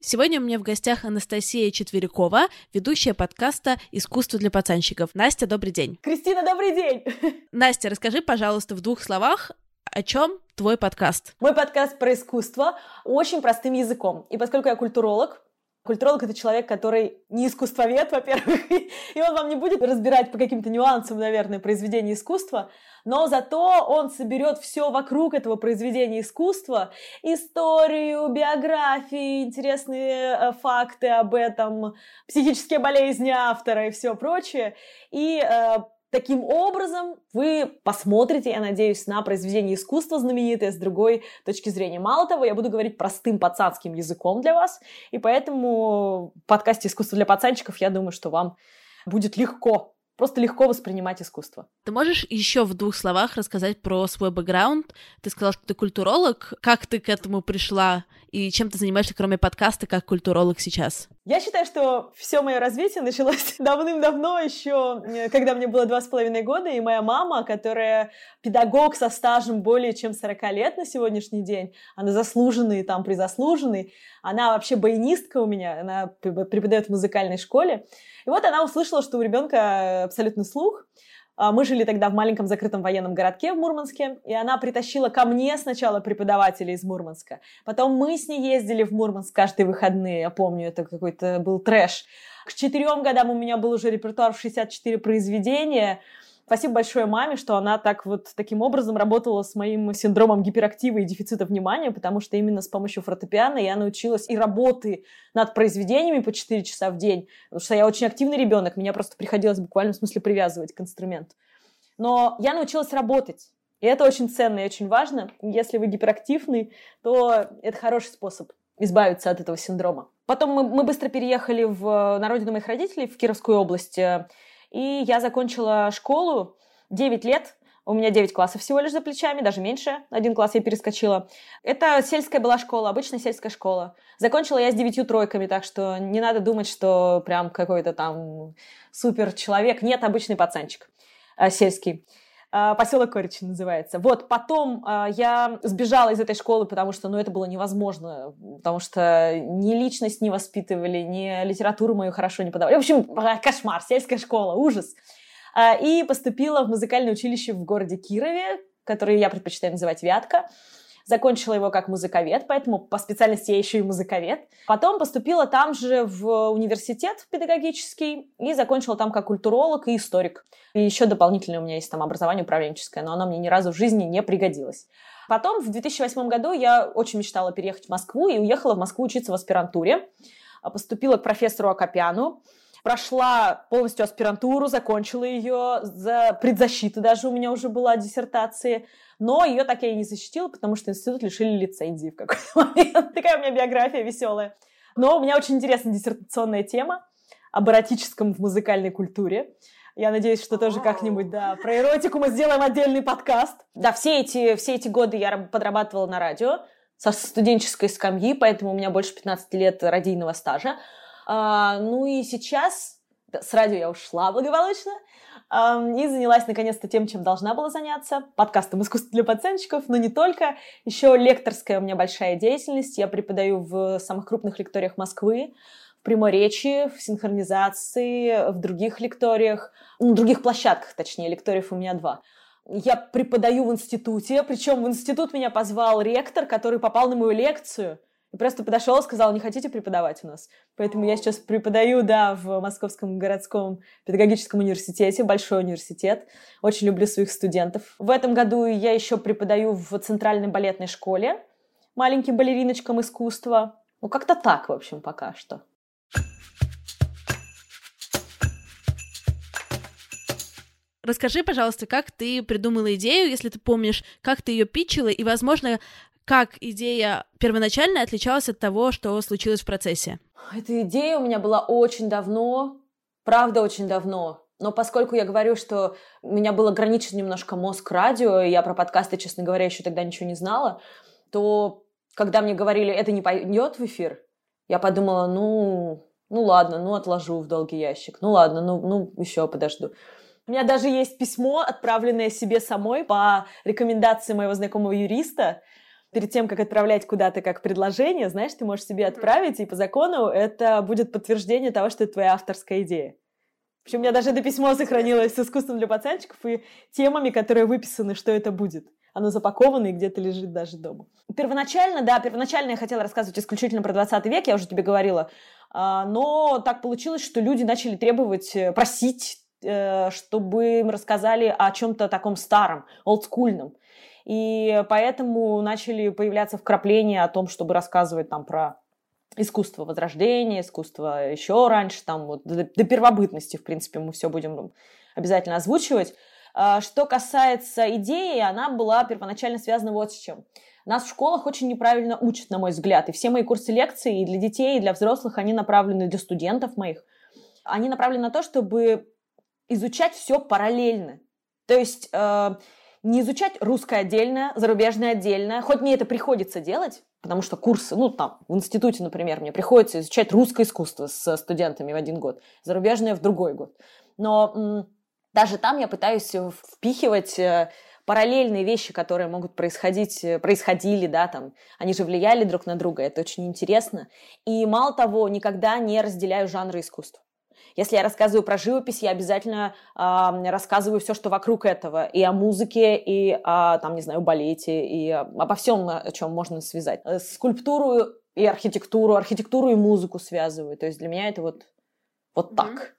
Сегодня у меня в гостях Анастасия Четверякова, ведущая подкаста «Искусство для пацанчиков». Настя, добрый день. Кристина, добрый день. Настя, расскажи, пожалуйста, в двух словах, о чем твой подкаст? Мой подкаст про искусство очень простым языком. И поскольку я культуролог, Культуролог — это человек, который не искусствовед, во-первых, и он вам не будет разбирать по каким-то нюансам, наверное, произведения искусства, но зато он соберет все вокруг этого произведения искусства, историю, биографии, интересные э, факты об этом, психические болезни автора и все прочее, и э, Таким образом, вы посмотрите, я надеюсь, на произведение искусства знаменитое с другой точки зрения. Мало того, я буду говорить простым пацанским языком для вас, и поэтому в подкасте «Искусство для пацанчиков» я думаю, что вам будет легко просто легко воспринимать искусство. Ты можешь еще в двух словах рассказать про свой бэкграунд? Ты сказала, что ты культуролог. Как ты к этому пришла? И чем ты занимаешься, кроме подкаста, как культуролог сейчас? Я считаю, что все мое развитие началось давным-давно, еще э, когда мне было два с половиной года, и моя мама, которая педагог со стажем более чем 40 лет на сегодняшний день, она заслуженный, там, призаслуженный, она вообще баянистка у меня, она преподает в музыкальной школе, и вот она услышала, что у ребенка абсолютный слух. А, мы жили тогда в маленьком закрытом военном городке в Мурманске, и она притащила ко мне сначала преподавателя из Мурманска. Потом мы с ней ездили в Мурманск каждые выходные, я помню, это какой-то был трэш. К четырем годам у меня был уже репертуар в 64 произведения, Спасибо большое маме, что она так вот таким образом работала с моим синдромом гиперактива и дефицита внимания, потому что именно с помощью фортепиано я научилась и работы над произведениями по 4 часа в день, потому что я очень активный ребенок, меня просто приходилось в смысле привязывать к инструменту. Но я научилась работать. И это очень ценно и очень важно. Если вы гиперактивный, то это хороший способ избавиться от этого синдрома. Потом мы, мы быстро переехали в, на родину моих родителей, в Кировскую область. И я закончила школу 9 лет. У меня 9 классов всего лишь за плечами, даже меньше. Один класс я перескочила. Это сельская была школа, обычная сельская школа. Закончила я с девятью тройками, так что не надо думать, что прям какой-то там супер человек. Нет, обычный пацанчик э, сельский. А, поселок Коричин называется. Вот, потом а, я сбежала из этой школы, потому что, ну, это было невозможно, потому что ни личность не воспитывали, ни литературу мою хорошо не подавали. В общем, а, кошмар, сельская школа, ужас. И поступила в музыкальное училище в городе Кирове, которое я предпочитаю называть Вятка. Закончила его как музыковед, поэтому по специальности я еще и музыковед. Потом поступила там же в университет педагогический и закончила там как культуролог и историк. И еще дополнительно у меня есть там образование управленческое, но оно мне ни разу в жизни не пригодилось. Потом в 2008 году я очень мечтала переехать в Москву и уехала в Москву учиться в аспирантуре. Поступила к профессору Акопяну, прошла полностью аспирантуру, закончила ее, за предзащиты даже у меня уже была диссертация, но ее так я и не защитила, потому что институт лишили лицензии в какой-то момент. Такая у меня биография веселая. Но у меня очень интересная диссертационная тема об эротическом в музыкальной культуре. Я надеюсь, что тоже как-нибудь, да, про эротику мы сделаем отдельный подкаст. Да, все эти, все эти годы я подрабатывала на радио со студенческой скамьи, поэтому у меня больше 15 лет радийного стажа. А, ну и сейчас с радио я ушла благополучно и занялась наконец-то тем, чем должна была заняться. Подкастом «Искусство для пацанчиков», но не только. Еще лекторская у меня большая деятельность. Я преподаю в самых крупных лекториях Москвы, в пряморечии, в синхронизации, в других лекториях, ну, других площадках, точнее, лекториев у меня два. Я преподаю в институте, причем в институт меня позвал ректор, который попал на мою лекцию – и просто подошел и сказал, не хотите преподавать у нас? Поэтому я сейчас преподаю, да, в Московском городском педагогическом университете, большой университет. Очень люблю своих студентов. В этом году я еще преподаю в Центральной балетной школе маленьким балериночкам искусства. Ну, как-то так, в общем, пока что. Расскажи, пожалуйста, как ты придумала идею, если ты помнишь, как ты ее питчила, и, возможно, как идея первоначально отличалась от того, что случилось в процессе? Эта идея у меня была очень давно, правда, очень давно. Но поскольку я говорю, что у меня был ограничен немножко мозг радио, и я про подкасты, честно говоря, еще тогда ничего не знала, то когда мне говорили, это не пойдет в эфир, я подумала, ну, ну ладно, ну отложу в долгий ящик, ну ладно, ну, ну еще подожду. У меня даже есть письмо, отправленное себе самой по рекомендации моего знакомого юриста, перед тем, как отправлять куда-то как предложение, знаешь, ты можешь себе отправить, и по закону это будет подтверждение того, что это твоя авторская идея. Причем у меня даже это письмо сохранилось с искусством для пацанчиков и темами, которые выписаны, что это будет. Оно запаковано и где-то лежит даже дома. Первоначально, да, первоначально я хотела рассказывать исключительно про 20 век, я уже тебе говорила, а, но так получилось, что люди начали требовать, э, просить, э, чтобы им рассказали о чем-то таком старом, олдскульном. И поэтому начали появляться вкрапления о том, чтобы рассказывать там про искусство возрождения, искусство еще раньше, там вот до, до первобытности, в принципе, мы все будем обязательно озвучивать. А, что касается идеи, она была первоначально связана вот с чем. Нас в школах очень неправильно учат, на мой взгляд, и все мои курсы лекций и для детей, и для взрослых, они направлены для студентов моих, они направлены на то, чтобы изучать все параллельно. То есть э, не изучать русское отдельно, зарубежное отдельно, хоть мне это приходится делать, потому что курсы, ну, там, в институте, например, мне приходится изучать русское искусство с студентами в один год, зарубежное в другой год. Но м- даже там я пытаюсь впихивать э, параллельные вещи, которые могут происходить, э, происходили, да, там, они же влияли друг на друга, это очень интересно. И мало того, никогда не разделяю жанры искусства. Если я рассказываю про живопись, я обязательно э, рассказываю все, что вокруг этого. И о музыке, и о, там, не знаю, балете, и обо всем, о чем можно связать. Э, скульптуру и архитектуру, архитектуру и музыку связываю. То есть для меня это вот, вот mm-hmm. так.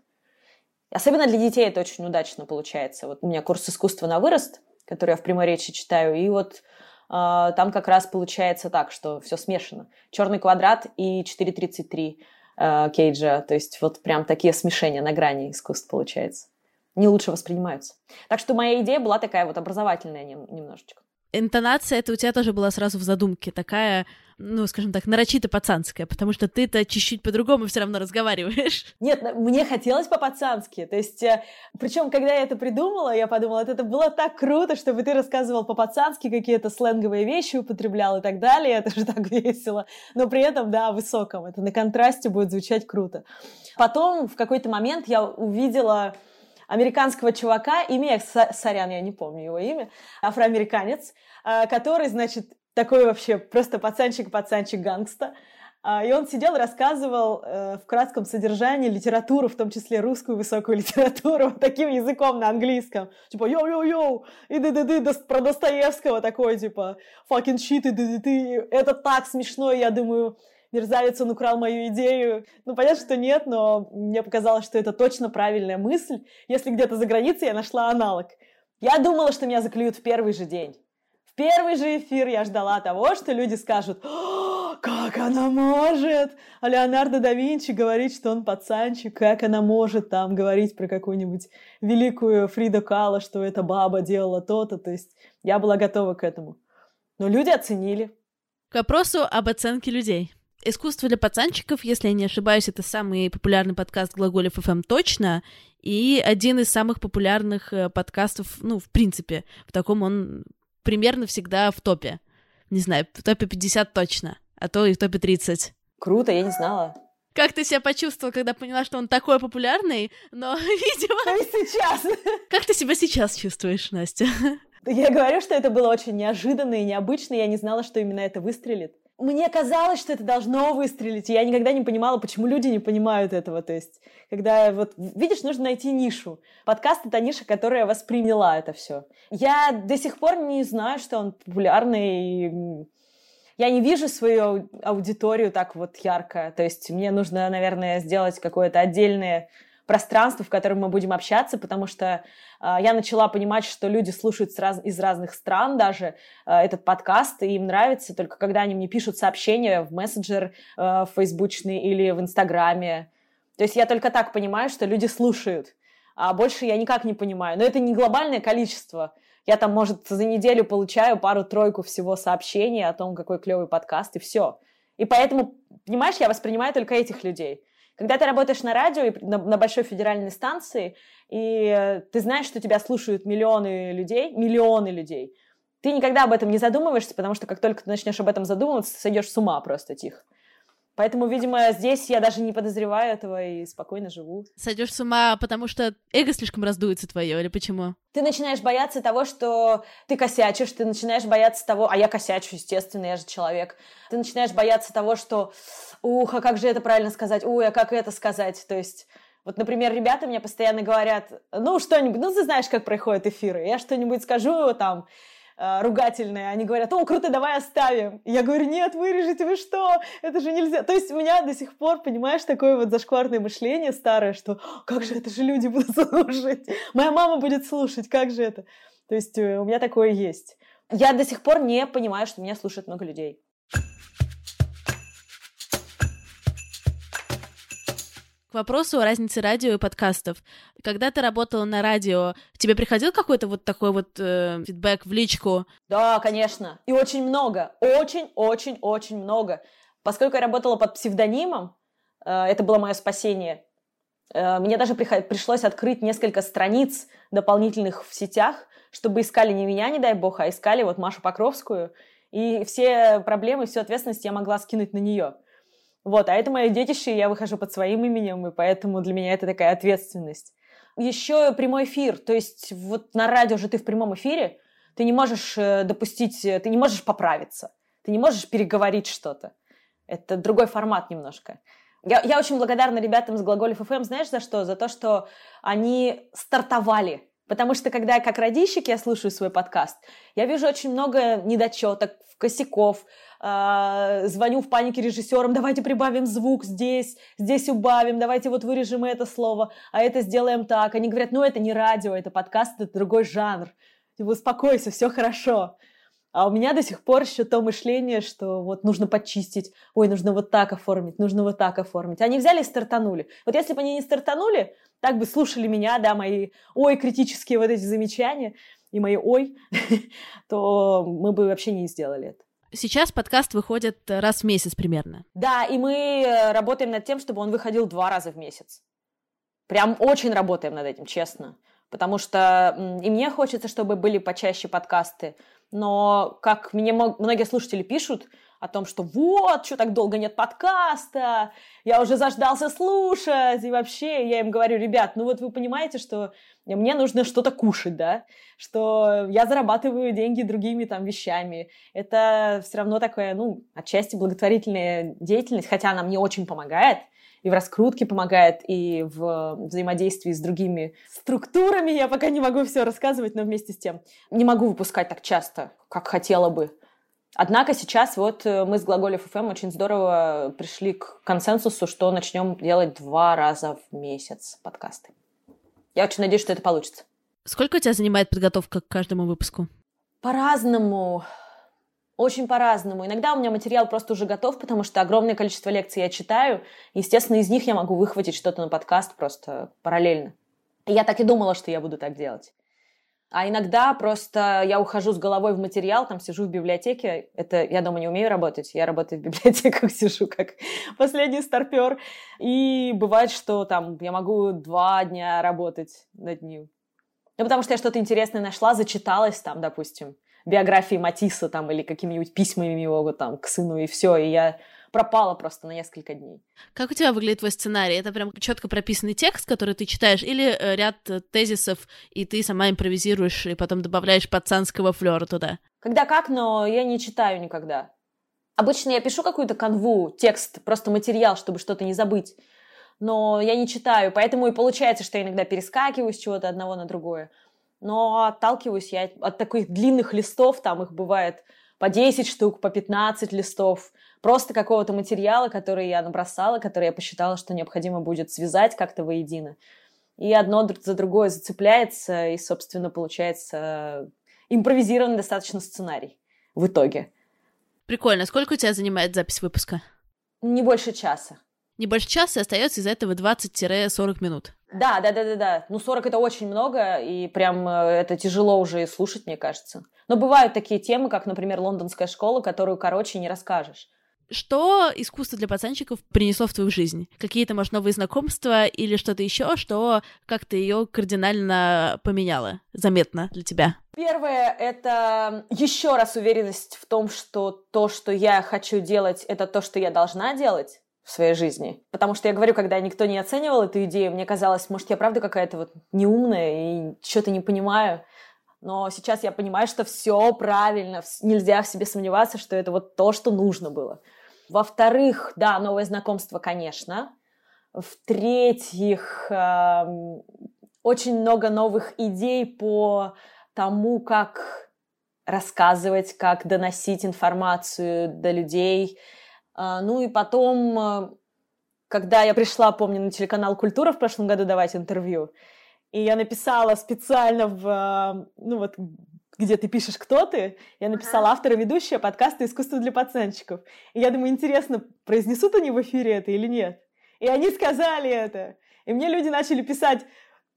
Особенно для детей это очень удачно получается. Вот у меня курс искусства на вырост, который я в прямой речи читаю, и вот Uh, там как раз получается так, что все смешано. Черный квадрат и 4.33 э, Кейджа. То есть вот прям такие смешения на грани искусств получается. Не лучше воспринимаются. Так что моя идея была такая вот образовательная немножечко интонация это у тебя тоже была сразу в задумке, такая, ну, скажем так, нарочито пацанская, потому что ты-то чуть-чуть по-другому все равно разговариваешь. Нет, мне хотелось по-пацански. То есть, э, причем, когда я это придумала, я подумала, это было так круто, чтобы ты рассказывал по-пацански какие-то сленговые вещи, употреблял и так далее. Это же так весело. Но при этом, да, высоком. Это на контрасте будет звучать круто. Потом в какой-то момент я увидела американского чувака, имя, сорян, я не помню его имя, афроамериканец, а, который, значит, такой вообще просто пацанчик-пацанчик гангста. А, и он сидел, рассказывал э, в кратком содержании литературу, в том числе русскую высокую литературу, таким языком на английском. Типа йоу-йоу-йоу, и ды ды ды про Достоевского такой, типа fucking shit, и ды ды ды Это так смешно, я думаю, мерзавец, он украл мою идею. Ну, понятно, что нет, но мне показалось, что это точно правильная мысль, если где-то за границей я нашла аналог. Я думала, что меня заклюют в первый же день. В первый же эфир я ждала того, что люди скажут, как она может? А Леонардо да Винчи говорит, что он пацанчик, как она может там говорить про какую-нибудь великую Фриду Кала, что эта баба делала то-то. То есть я была готова к этому. Но люди оценили. К вопросу об оценке людей. Искусство для пацанчиков, если я не ошибаюсь, это самый популярный подкаст Глаголев ФМ точно, и один из самых популярных э, подкастов, ну, в принципе, в таком он примерно всегда в топе. Не знаю, в топе 50 точно, а то и в топе 30. Круто, я не знала. Как ты себя почувствовал, когда поняла, что он такой популярный, но, видимо... Есть сейчас. Как ты себя сейчас чувствуешь, Настя? Я говорю, что это было очень неожиданно и необычно, я не знала, что именно это выстрелит мне казалось, что это должно выстрелить, и я никогда не понимала, почему люди не понимают этого. То есть, когда вот, видишь, нужно найти нишу. Подкаст — это ниша, которая восприняла это все. Я до сих пор не знаю, что он популярный, и я не вижу свою аудиторию так вот ярко. То есть, мне нужно, наверное, сделать какое-то отдельное пространство, в котором мы будем общаться, потому что э, я начала понимать, что люди слушают раз, из разных стран даже э, этот подкаст, и им нравится только когда они мне пишут сообщения в мессенджер э, в фейсбучный или в инстаграме. То есть я только так понимаю, что люди слушают, а больше я никак не понимаю. Но это не глобальное количество. Я там, может, за неделю получаю пару-тройку всего сообщений о том, какой клевый подкаст, и все. И поэтому, понимаешь, я воспринимаю только этих людей. Когда ты работаешь на радио и на, на большой федеральной станции, и ты знаешь, что тебя слушают миллионы людей, миллионы людей, ты никогда об этом не задумываешься, потому что как только ты начнешь об этом задумываться, сойдешь с ума просто тихо. Поэтому, видимо, здесь я даже не подозреваю этого и спокойно живу. Сойдешь с ума, потому что эго слишком раздуется твое, или почему? Ты начинаешь бояться того, что ты косячишь, ты начинаешь бояться того, а я косячу, естественно, я же человек. Ты начинаешь бояться того, что, ух, а как же это правильно сказать, ой, а как это сказать, то есть... Вот, например, ребята мне постоянно говорят, ну, что-нибудь, ну, ты знаешь, как проходят эфиры, я что-нибудь скажу, там, э, ругательные, они говорят, о, круто, давай оставим. Я говорю, нет, вырежите, вы что? Это же нельзя. То есть у меня до сих пор, понимаешь, такое вот зашкварное мышление старое, что как же это же люди будут слушать? Моя мама будет слушать, как же это? То есть э, у меня такое есть. Я до сих пор не понимаю, что меня слушает много людей. Вопросу о разнице радио и подкастов. Когда ты работала на радио, тебе приходил какой-то вот такой вот э, фидбэк в личку? Да, конечно. И очень много. Очень-очень-очень много. Поскольку я работала под псевдонимом, э, это было мое спасение. Э, мне даже пришлось открыть несколько страниц дополнительных в сетях, чтобы искали не меня, не дай бог, а искали вот Машу Покровскую. И все проблемы, всю ответственность я могла скинуть на нее. Вот, а это мое детище, я выхожу под своим именем, и поэтому для меня это такая ответственность. Еще прямой эфир, то есть вот на радио же ты в прямом эфире, ты не можешь э, допустить, э, ты не можешь поправиться, ты не можешь переговорить что-то. Это другой формат немножко. Я, я очень благодарна ребятам с Глаголев ФМ, знаешь за что? За то, что они стартовали. Потому что когда я как радищик, я слушаю свой подкаст, я вижу очень много недочеток, косяков, э, звоню в панике режиссерам, давайте прибавим звук здесь, здесь убавим, давайте вот вырежем это слово, а это сделаем так. Они говорят, ну это не радио, это подкаст, это другой жанр. Типа, успокойся, все хорошо. А у меня до сих пор еще то мышление, что вот нужно почистить, ой, нужно вот так оформить, нужно вот так оформить. Они взяли и стартанули. Вот если бы они не стартанули, так бы слушали меня, да, мои ой, критические вот эти замечания и мои ой, то мы бы вообще не сделали это. Сейчас подкаст выходит раз в месяц примерно. Да, и мы работаем над тем, чтобы он выходил два раза в месяц. Прям очень работаем над этим, честно. Потому что и мне хочется, чтобы были почаще подкасты. Но, как мне многие слушатели пишут, о том, что вот, что так долго нет подкаста, я уже заждался слушать, и вообще я им говорю, ребят, ну вот вы понимаете, что мне нужно что-то кушать, да, что я зарабатываю деньги другими там вещами. Это все равно такое, ну, отчасти благотворительная деятельность, хотя она мне очень помогает, и в раскрутке помогает, и в взаимодействии с другими структурами. Я пока не могу все рассказывать, но вместе с тем не могу выпускать так часто, как хотела бы. Однако сейчас вот э, мы с Глаголев ФМ очень здорово пришли к консенсусу, что начнем делать два раза в месяц подкасты. Я очень надеюсь, что это получится. Сколько у тебя занимает подготовка к каждому выпуску? По-разному. Очень по-разному. Иногда у меня материал просто уже готов, потому что огромное количество лекций я читаю. Естественно, из них я могу выхватить что-то на подкаст просто параллельно. Я так и думала, что я буду так делать. А иногда просто я ухожу с головой в материал, там сижу в библиотеке. Это я дома не умею работать. Я работаю в библиотеках, сижу как последний старпер. И бывает, что там я могу два дня работать над ним. Ну, потому что я что-то интересное нашла, зачиталась там, допустим, биографии Матисса там или какими-нибудь письмами его там к сыну, и все. И я пропала просто на несколько дней. Как у тебя выглядит твой сценарий? Это прям четко прописанный текст, который ты читаешь, или э, ряд э, тезисов, и ты сама импровизируешь, и потом добавляешь пацанского флера туда? Когда как, но я не читаю никогда. Обычно я пишу какую-то канву, текст, просто материал, чтобы что-то не забыть. Но я не читаю, поэтому и получается, что я иногда перескакиваю с чего-то одного на другое. Но отталкиваюсь я от таких длинных листов, там их бывает по 10 штук, по 15 листов просто какого-то материала, который я набросала, который я посчитала, что необходимо будет связать как-то воедино. И одно за другое зацепляется, и, собственно, получается импровизированный достаточно сценарий в итоге. Прикольно. Сколько у тебя занимает запись выпуска? Не больше часа. Не больше часа, и остается из этого 20-40 минут. Да, да, да, да, да. Ну, 40 это очень много, и прям э, это тяжело уже слушать, мне кажется. Но бывают такие темы, как, например, лондонская школа, которую, короче, не расскажешь. Что искусство для пацанчиков принесло в твою жизнь? Какие-то, может, новые знакомства или что-то еще, что как-то ее кардинально поменяло, заметно для тебя? Первое — это еще раз уверенность в том, что то, что я хочу делать, это то, что я должна делать в своей жизни. Потому что я говорю, когда никто не оценивал эту идею, мне казалось, может, я правда какая-то вот неумная и что-то не понимаю. Но сейчас я понимаю, что все правильно, нельзя в себе сомневаться, что это вот то, что нужно было. Во-вторых, да, новое знакомство, конечно. В-третьих, э, очень много новых идей по тому, как рассказывать, как доносить информацию до людей. Э, ну и потом, э, когда я пришла, помню, на телеканал «Культура» в прошлом году давать интервью, и я написала специально в, э, ну вот, где ты пишешь, кто ты, я написала автора ведущая подкаста «Искусство для пацанчиков». И я думаю, интересно, произнесут они в эфире это или нет? И они сказали это. И мне люди начали писать,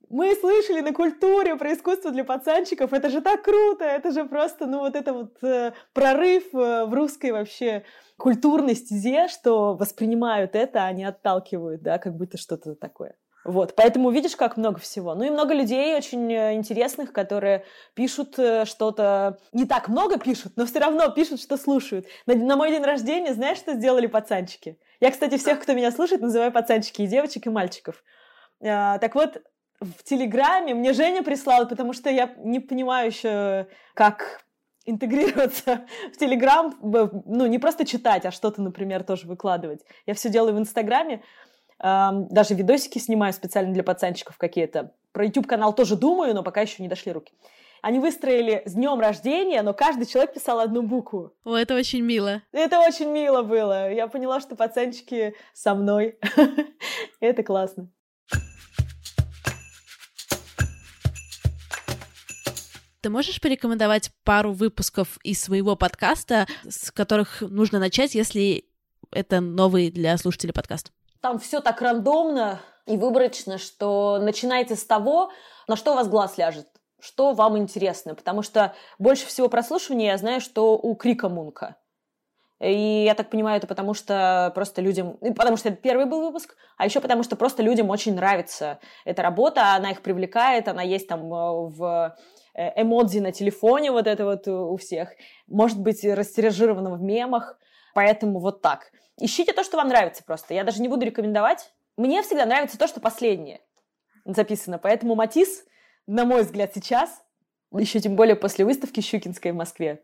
мы слышали на культуре про искусство для пацанчиков, это же так круто, это же просто, ну, вот это вот э, прорыв э, в русской вообще культурной стезе, что воспринимают это, а не отталкивают, да, как будто что-то такое. Вот, поэтому видишь, как много всего. Ну и много людей очень э, интересных, которые пишут э, что-то, не так много пишут, но все равно пишут, что слушают. На, на мой день рождения знаешь, что сделали пацанчики? Я, кстати, всех, кто меня слушает, называю пацанчики и девочек, и мальчиков. А, так вот, в Телеграме мне Женя прислал, потому что я не понимаю еще, как интегрироваться в Телеграм, ну, не просто читать, а что-то, например, тоже выкладывать. Я все делаю в Инстаграме даже видосики снимаю специально для пацанчиков какие-то. Про YouTube-канал тоже думаю, но пока еще не дошли руки. Они выстроили с днем рождения, но каждый человек писал одну букву. О, это очень мило. Это очень мило было. Я поняла, что пацанчики со мной. это классно. Ты можешь порекомендовать пару выпусков из своего подкаста, с которых нужно начать, если это новый для слушателей подкаст? Там все так рандомно и выборочно, что начинайте с того, на что у вас глаз ляжет, что вам интересно. Потому что больше всего прослушивания я знаю, что у Крика Мунка. И я так понимаю, это потому что просто людям... Потому что это первый был выпуск, а еще потому что просто людям очень нравится эта работа, она их привлекает, она есть там э, в э, эмодзи на телефоне вот это вот у всех. Может быть, растиражировано в мемах. Поэтому вот так. Ищите то, что вам нравится просто. Я даже не буду рекомендовать. Мне всегда нравится то, что последнее записано. Поэтому Матис, на мой взгляд, сейчас, еще тем более после выставки Щукинской в Москве,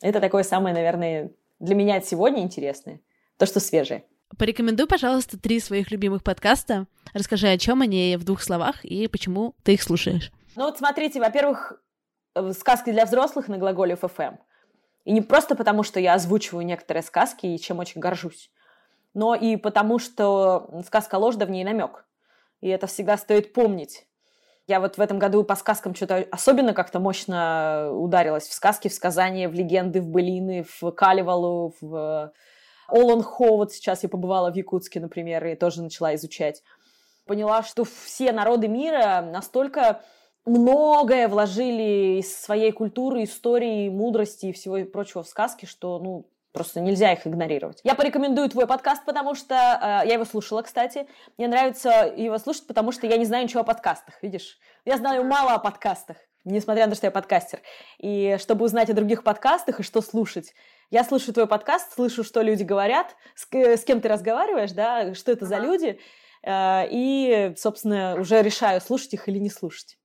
это такое самое, наверное, для меня сегодня интересное. То, что свежее. Порекомендуй, пожалуйста, три своих любимых подкаста. Расскажи, о чем они в двух словах и почему ты их слушаешь. Ну вот смотрите, во-первых, э, сказки для взрослых на глаголе ФМ. И не просто потому, что я озвучиваю некоторые сказки, и чем очень горжусь, но и потому, что сказка ложь, да в ней намек. И это всегда стоит помнить. Я вот в этом году по сказкам что-то особенно как-то мощно ударилась в сказки, в сказания, в легенды, в былины, в Калевалу, в Олонхо. Вот сейчас я побывала в Якутске, например, и тоже начала изучать. Поняла, что все народы мира настолько многое вложили из своей культуры, истории, мудрости и всего прочего в сказки, что, ну, Просто нельзя их игнорировать. Я порекомендую твой подкаст, потому что э, я его слушала, кстати. Мне нравится его слушать, потому что я не знаю ничего о подкастах, видишь? Я знаю мало о подкастах, несмотря на то, что я подкастер. И чтобы узнать о других подкастах и что слушать, я слушаю твой подкаст, слышу, что люди говорят, с, с кем ты разговариваешь, да, что это за люди, э, и, собственно, уже решаю, слушать их или не слушать.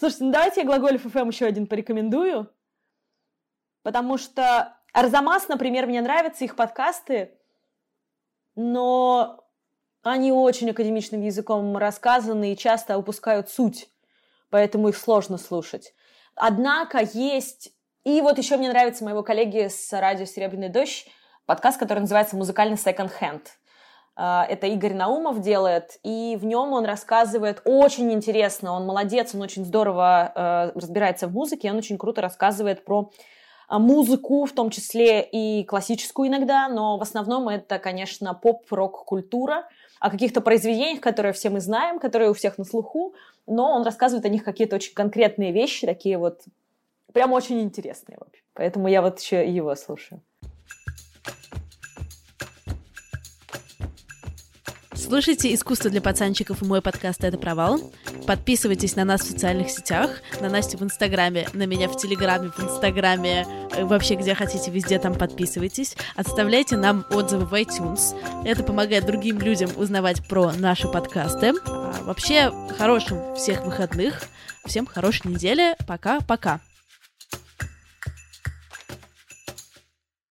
Слушайте, ну давайте я Глаголев ФМ еще один порекомендую, потому что Арзамас, например, мне нравятся их подкасты, но они очень академичным языком рассказаны и часто упускают суть, поэтому их сложно слушать. Однако есть... И вот еще мне нравится моего коллеги с радио «Серебряный дождь» подкаст, который называется «Музыкальный секонд-хенд». А, это Игорь Наумов делает, и в нем он рассказывает очень интересно, он молодец, он очень здорово э, разбирается в музыке, он очень круто рассказывает про а, музыку, в том числе и классическую иногда, но в основном это, конечно, поп-рок-культура, о каких-то произведениях, которые все мы знаем, которые у всех на слуху, но он рассказывает о них какие-то очень конкретные вещи, такие вот прям очень интересные. Поэтому я вот еще его слушаю. Слушайте «Искусство для пацанчиков» и мой подкаст «Это провал». Подписывайтесь на нас в социальных сетях, на Настю в Инстаграме, на меня в Телеграме, в Инстаграме, э, вообще где хотите, везде там подписывайтесь. Оставляйте нам отзывы в iTunes. Это помогает другим людям узнавать про наши подкасты. А вообще, хорошим всех выходных. Всем хорошей недели. Пока-пока.